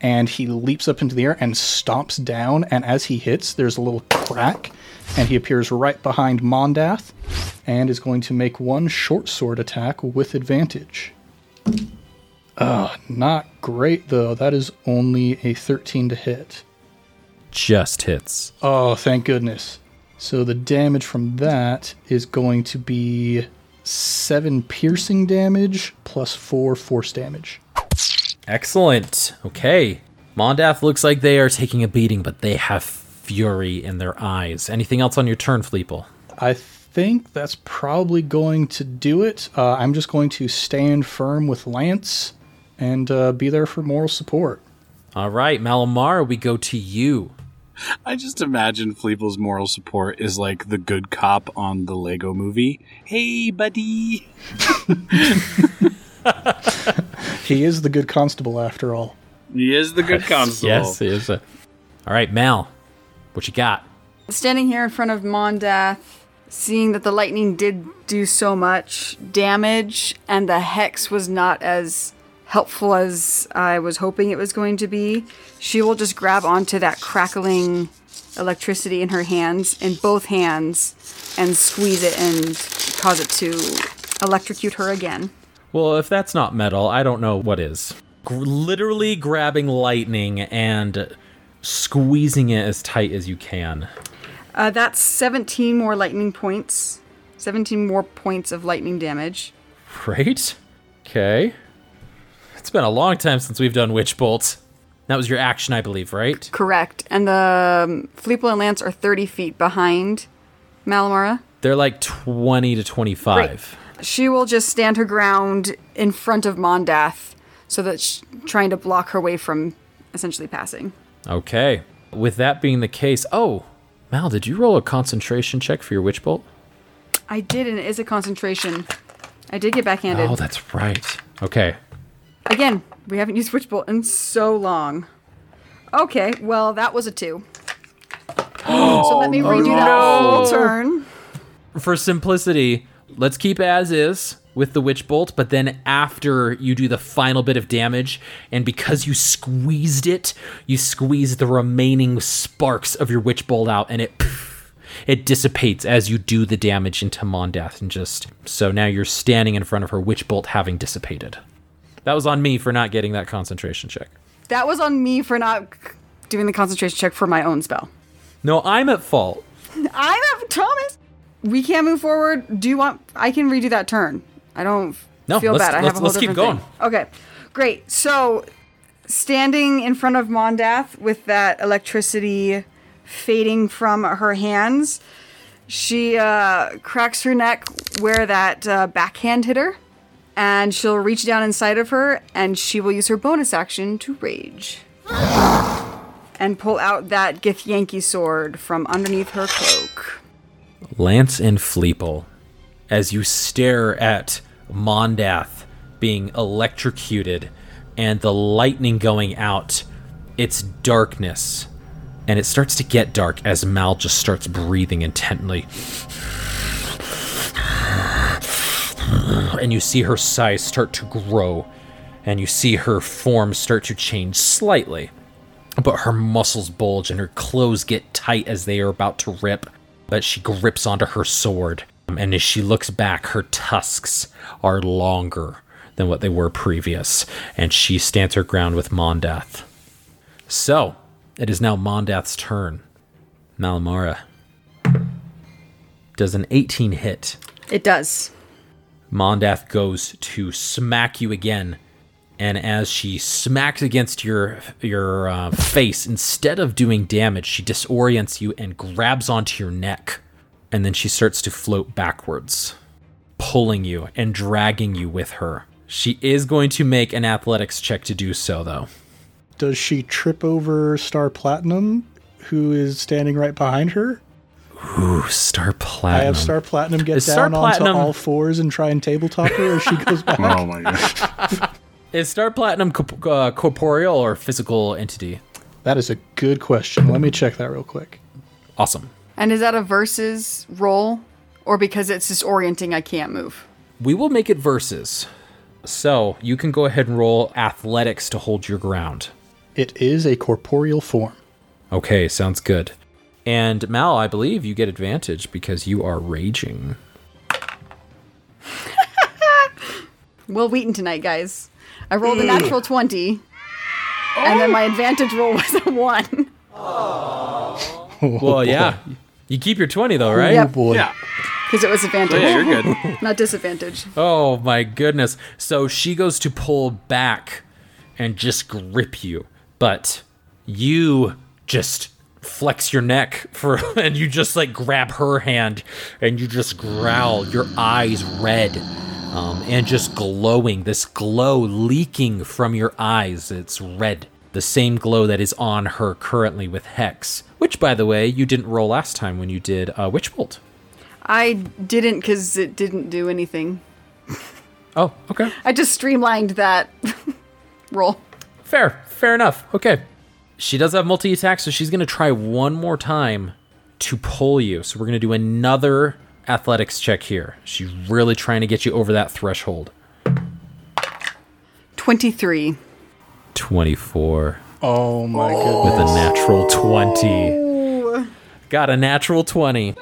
and he leaps up into the air and stomps down. And as he hits, there's a little crack, and he appears right behind Mondath, and is going to make one short sword attack with advantage. Uh, not great though. That is only a 13 to hit. Just hits. Oh, thank goodness. So the damage from that is going to be seven piercing damage plus four force damage. Excellent. Okay. Mondath looks like they are taking a beating, but they have fury in their eyes. Anything else on your turn, Fleeple? I think that's probably going to do it. Uh, I'm just going to stand firm with Lance and uh, be there for moral support. All right, Malamar, we go to you. I just imagine Fleeple's moral support is like the good cop on the Lego movie. Hey, buddy. He is the good constable after all. He is the good constable. Yes, he is. A... All right, Mel, what you got? Standing here in front of Mondath, seeing that the lightning did do so much damage and the hex was not as helpful as I was hoping it was going to be, she will just grab onto that crackling electricity in her hands, in both hands, and squeeze it and cause it to electrocute her again. Well, if that's not metal, I don't know what is. Gr- literally grabbing lightning and squeezing it as tight as you can. Uh, that's 17 more lightning points. 17 more points of lightning damage. Right? Okay. It's been a long time since we've done Witch Bolt. That was your action, I believe, right? Correct. And the um, Fleeple and Lance are 30 feet behind Malamara. They're like 20 to 25. She will just stand her ground in front of Mondath so that she's trying to block her way from essentially passing. Okay. With that being the case, oh, Mal, did you roll a concentration check for your Witch Bolt? I did, and it is a concentration. I did get backhanded. Oh, that's right. Okay. Again, we haven't used Witch Bolt in so long. Okay, well, that was a two. so let me oh, redo that whole turn. for simplicity, let's keep as is with the witch bolt, but then after you do the final bit of damage, and because you squeezed it, you squeeze the remaining sparks of your witch bolt out, and it it dissipates as you do the damage into Mondath, and just so now you're standing in front of her witch bolt having dissipated. That was on me for not getting that concentration check. That was on me for not doing the concentration check for my own spell. No, I'm at fault. I'm a Thomas. We can't move forward. Do you want? I can redo that turn. I don't No, feel bad. I have a whole let's keep different thing. Okay, great. So, standing in front of Mondath with that electricity fading from her hands, she uh, cracks her neck where that uh, backhand hit her, and she'll reach down inside of her, and she will use her bonus action to rage. And pull out that Githyanki sword from underneath her cloak. Lance and Fleeple, as you stare at Mondath being electrocuted and the lightning going out, it's darkness. And it starts to get dark as Mal just starts breathing intently. And you see her size start to grow, and you see her form start to change slightly but her muscles bulge and her clothes get tight as they are about to rip. But she grips onto her sword, and as she looks back, her tusks are longer than what they were previous, and she stands her ground with Mondath. So, it is now Mondath's turn. Malamara. Does an 18 hit? It does. Mondath goes to smack you again, and as she smacks against your your uh, face, instead of doing damage, she disorients you and grabs onto your neck, and then she starts to float backwards, pulling you and dragging you with her. She is going to make an athletics check to do so, though. Does she trip over Star Platinum, who is standing right behind her? Ooh, Star Platinum. I have Star Platinum get Is Star down Platinum- onto all fours and try and tabletop her as she goes back. Oh my god. Is Star Platinum corp- uh, corporeal or physical entity? That is a good question. Let me check that real quick. Awesome. And is that a versus roll? Or because it's disorienting, I can't move? We will make it versus. So you can go ahead and roll athletics to hold your ground. It is a corporeal form. Okay, sounds good. And Mal, I believe you get advantage because you are raging. Wil Wheaton tonight, guys. I rolled a natural mm. 20. And then my oh. advantage roll was a 1. Oh. Well, yeah. You keep your 20 though, right? Oh Yep. boy. Yeah. Because it was advantage, oh, Yeah, you're good. not disadvantage. Oh my goodness. So she goes to pull back and just grip you, but you just flex your neck for and you just like grab her hand and you just growl, your eyes red. Um, and just glowing, this glow leaking from your eyes. It's red. the same glow that is on her currently with Hex, which, by the way, you didn't roll last time when you did uh, Witch Bolt. I didn't because it didn't do anything. Oh, okay. I just streamlined that roll. Fair, fair enough. Okay. She does have multi attack, so she's going to try one more time to pull you. So we're going to do another athletics check here. She's really trying to get you over that threshold. 23. 24 Oh my goodness. with a natural 20. Got a natural 20.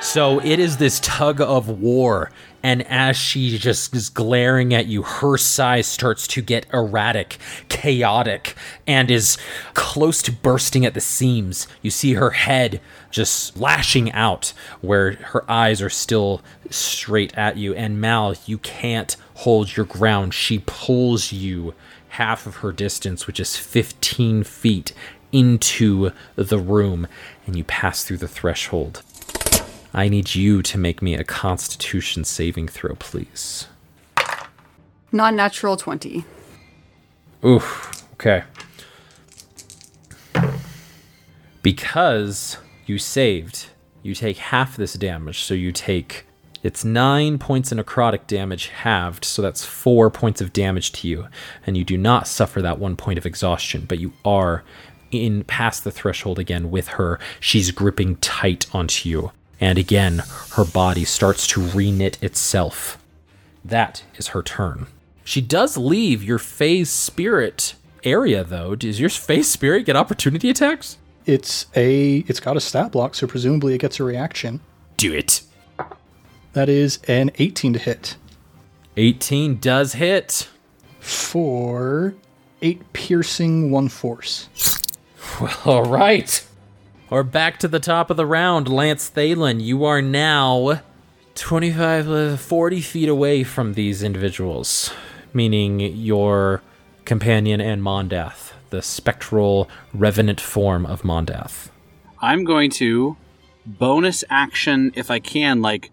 So it is this tug of war. And as she just is glaring at you, her size starts to get erratic, chaotic, and is close to bursting at the seams. You see her head just lashing out where her eyes are still straight at you. And Mal, you can't hold your ground. She pulls you half of her distance, which is 15 feet, into the room, and you pass through the threshold. I need you to make me a constitution saving throw, please. Non natural 20. Oof. Okay. Because you saved, you take half this damage. So you take it's nine points of necrotic damage halved, so that's four points of damage to you. And you do not suffer that one point of exhaustion, but you are in past the threshold again with her. She's gripping tight onto you. And again, her body starts to reknit itself. That is her turn. She does leave your fey spirit area, though. Does your fey spirit get opportunity attacks? It's a it's got a stat block, so presumably it gets a reaction. Do it. That is an 18 to hit 18 does hit. for eight piercing, one force. All right. We're back to the top of the round. Lance Thalen, you are now 25, uh, 40 feet away from these individuals, meaning your companion and Mondath, the spectral revenant form of Mondath. I'm going to bonus action if I can, like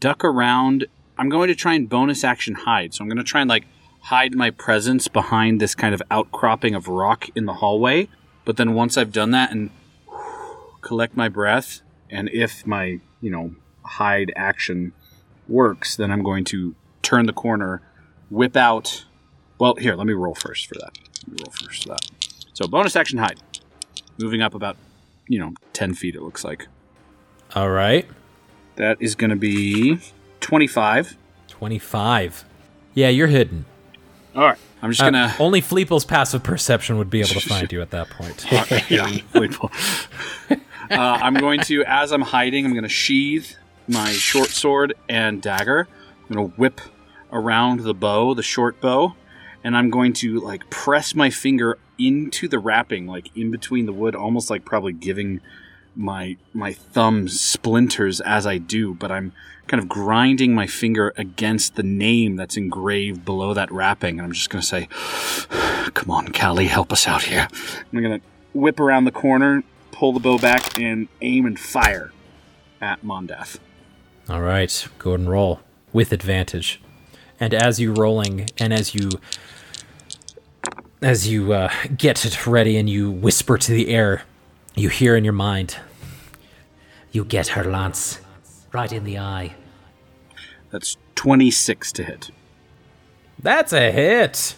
duck around. I'm going to try and bonus action hide. So I'm going to try and like hide my presence behind this kind of outcropping of rock in the hallway. But then once I've done that and collect my breath, and if my, you know, hide action works, then I'm going to turn the corner, whip out. Well, here, let me roll first for that. Let me roll first for that. So bonus action hide. Moving up about, you know, 10 feet, it looks like. All right. That is going to be 25. 25. Yeah, you're hidden. All right. I'm just Uh, going to. only Fleeple's passive perception would be able to find you at that point. uh, I'm going to, as I'm hiding, I'm going to sheathe my short sword and dagger. I'm going to whip around the bow, the short bow, and I'm going to like press my finger into the wrapping, like in between the wood, almost like probably giving my my thumb splinters as I do, but I'm kind of grinding my finger against the name that's engraved below that wrapping, and I'm just going to say, "Come on, Callie, help us out here." I'm going to whip around the corner, pull the bow back, and aim and fire at Mondath. All right, go ahead and roll with advantage. And as you rolling, and as you as you uh, get it ready, and you whisper to the air, you hear in your mind, "You get her, Lance, right in the eye." That's 26 to hit. That's a hit.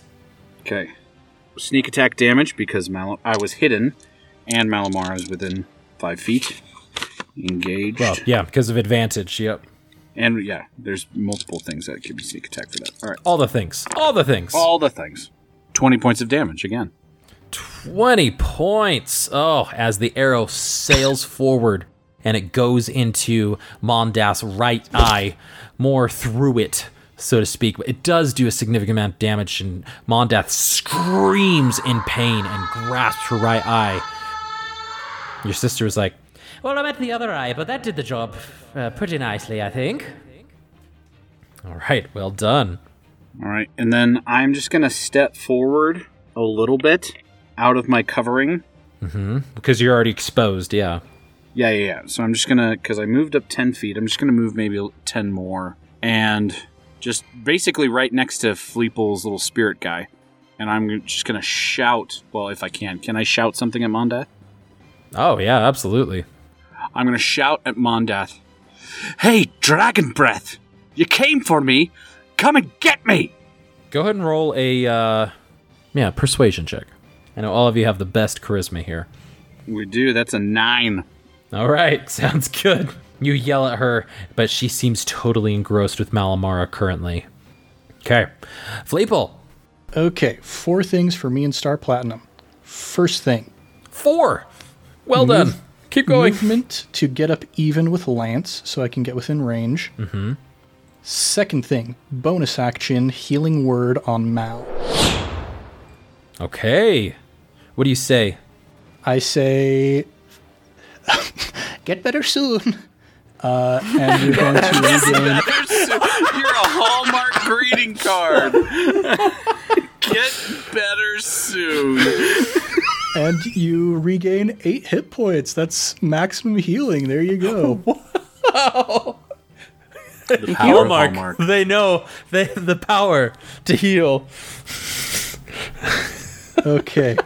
Okay. Sneak attack damage because Mal- I was hidden, and Malamar is within five feet. Engaged. Well, yeah, because of advantage. Yep, And yeah, there's multiple things that give be sneak attack for that. All right. all the things, all the things. All the things. 20 points of damage again. 20 points. Oh, as the arrow sails forward and it goes into Mondath's right eye, more through it, so to speak. But it does do a significant amount of damage, and Mondath screams in pain and grasps her right eye. Your sister was like, Well, I meant the other eye, but that did the job uh, pretty nicely, I think. All right, well done. All right. And then I'm just going to step forward a little bit out of my covering. Mm-hmm. Because you're already exposed, yeah. Yeah, yeah, yeah. So I'm just going to, because I moved up 10 feet, I'm just going to move maybe 10 more. And just basically right next to Fleeple's little spirit guy. and I'm just gonna shout. Well, if I can, can I shout something at Mondath? Oh, yeah, absolutely. I'm gonna shout at Mondath. Hey, Dragon Breath! You came for me! Come and get me! Go ahead and roll a, uh, yeah, persuasion check. I know all of you have the best charisma here. We do. That's a nine. All right, sounds good. You yell at her, but she seems totally engrossed with Malamara currently. Okay. Fleeple. Okay, four things for me and Star Platinum. First thing, Four. Well done. Keep going. movement to get up even with Lance so I can get within range. Mm-hmm. Second thing, bonus action, healing word on Mal. Okay. What do you say? I say, get better soon. Uh, and you're going to regain. You're a Hallmark greeting card. Get better soon. And you regain eight hit points. That's maximum healing. There you go. The power of Hallmark. Hallmark. They know they have the power to heal. okay.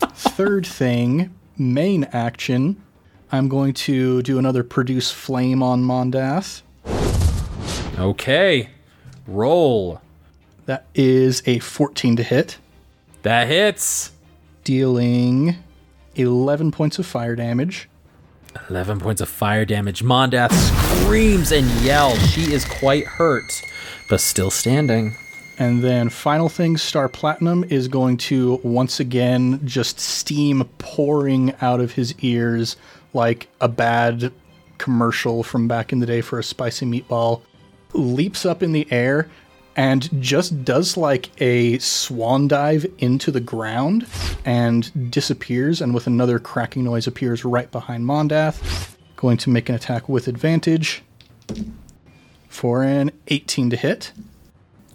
Third thing, main action. I'm going to do another produce flame on Mondath. Okay. Roll. That is a 14 to hit, That hits. Dealing 11 points of fire damage. 11 points of fire damage. Mondath screams and yells. She is quite hurt, but still standing. And then final thing, Star Platinum is going to once again just steam pouring out of his ears like a bad commercial from back in the day for a spicy meatball. Leaps up in the air and just does like a swan dive into the ground and disappears and with another cracking noise appears right behind Mondath. Going to make an attack with advantage for an 18 to hit.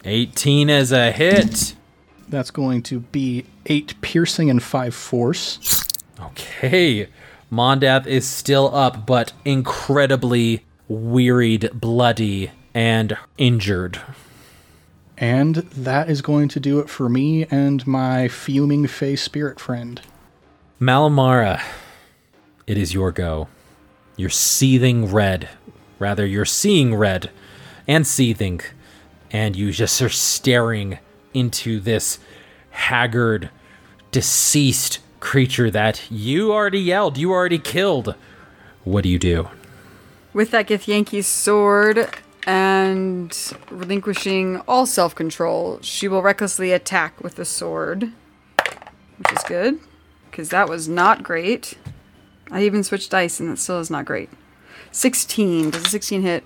18 is a hit. That's going to be eight piercing and five force. Okay. Mondath is still up, but incredibly wearied, bloody, and injured. And that is going to do it for me and my fuming fey spirit friend. Malamara, it is your go. You're seething red. Rather, you're seeing red and seething. And you just are staring into this haggard, deceased creature that you already yelled, you already killed. What do you do? With that Githyanki's sword and relinquishing all self control, she will recklessly attack with the sword, which is good, because that was not great. I even switched dice, and that still is not great. 16. Does a 16 hit?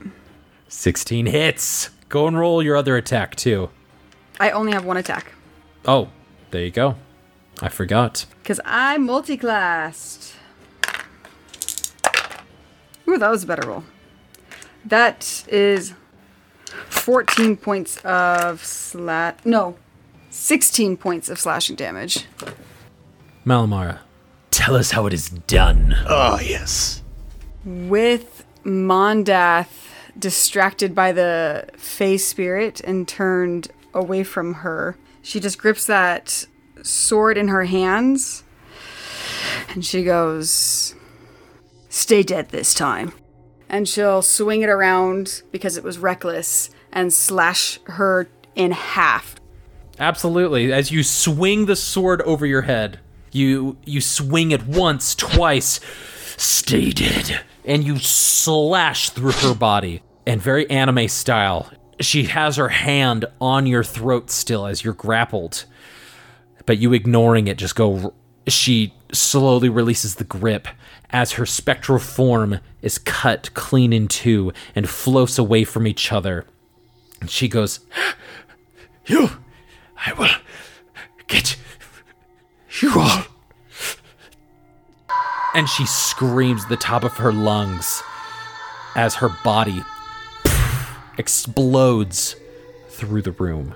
16 hits. Go and roll your other attack, too. I only have one attack, Oh, there you go. I forgot. because I'm multiclassed. Ooh, that was a better roll. That is 14 points of slat. No, 16 points of slashing damage. Malamara, tell us how it is done. Oh, yes. with Mondath distracted by the Fey spirit and turned away from her, she just grips that sword in her hands and she goes, Stay dead this time. And she'll swing it around because it was reckless and slash her in half. Absolutely. As you swing the sword over your head, you you swing it once, twice, stay dead, and you slash through her body. And very anime style, she has her hand on your throat still as you're grappled. But you ignoring it, just go. She slowly releases the grip as her spectral form is cut clean in two and floats away from each other. And she goes, You, I will get you all. And she screams the top of her lungs as her body explodes through the room.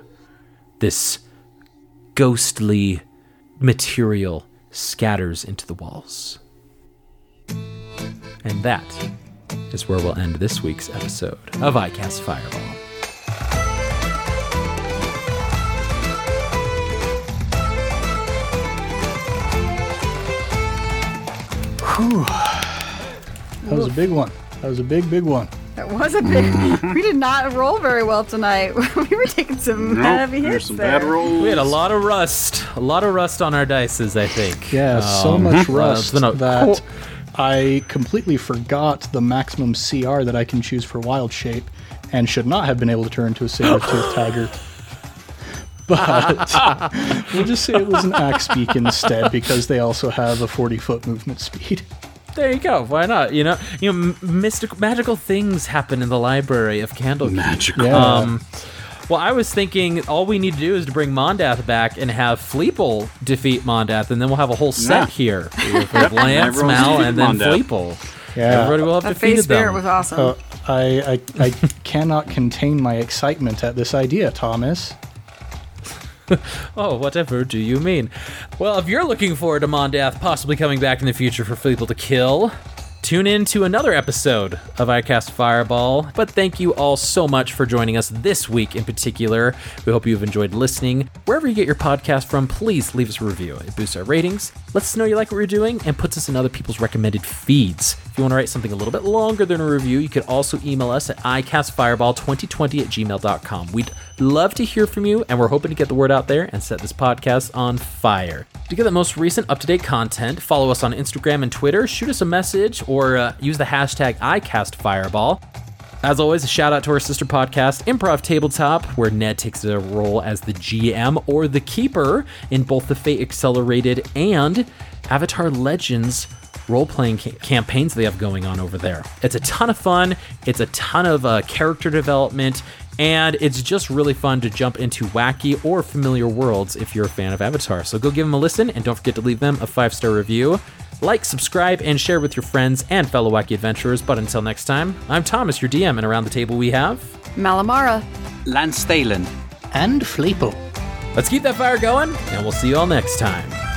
This ghostly material scatters into the walls. And that is where we'll end this week's episode of ICAST Fireball. Whew. That was a big one. That was a big, big one. That was a big. we did not roll very well tonight. we were taking some Nope, heavy there's hits some there. bad rolls. We had a lot of rust, a lot of rust on our dices, I think. Yeah, so Um, much rust been a that cool- I completely forgot the maximum CR that I can choose for wild shape and should not have been able to turn into a saber tooth tiger. But we'll just say it was an axe beak instead because they also have a 40 foot movement speed. There you go. Why not? You know, you know, m- mystic, magical things happen in the library of Candlekeep. Magical. Yeah. Um, well, I was thinking all we need to do is to bring Mondath back and have Fleeple defeat Mondath, and then we'll have a whole set Yeah. here with Lance, Mal, and then Mondath. Fleeple. Yeah. Everybody will have That defeated fey spirit them. was awesome. Uh, I, I, I cannot contain my excitement at this idea, Thomas. Oh, whatever do you mean? Well, if you're looking forward to Mondath possibly coming back in the future for people to kill, tune in to another episode of iCast Fireball. But thank you all so much for joining us this week in particular. We hope you've enjoyed listening. Wherever you get your podcast from, please leave us a review. It boosts our ratings, lets us know you like what we're doing, and puts us in other people's recommended feeds. If you want to write something a little bit longer than a review, you could also email us at icastfireball2020 at gmail.com. We'd love to hear from you, and we're hoping to get the word out there and set this podcast on fire. To get the most recent up to date content, follow us on Instagram and Twitter, shoot us a message, or uh, use the hashtag ICastFireball. As always, a shout out to our sister podcast, Improv Tabletop, where Ned takes a role as the GM or the Keeper in both the Fate Accelerated and Avatar Legends role playing ca- campaigns they have going on over there. It's a ton of fun, it's a ton of uh, character development, and it's just really fun to jump into wacky or familiar worlds if you're a fan of Avatar. So go give them a listen and don't forget to leave them a five star review. Like, subscribe, and share with your friends and fellow wacky adventurers. But until next time, I'm Thomas, your DM, and around the table we have. Malamara. Lance Thalen. And Fleeple. Let's keep that fire going, and we'll see you all next time.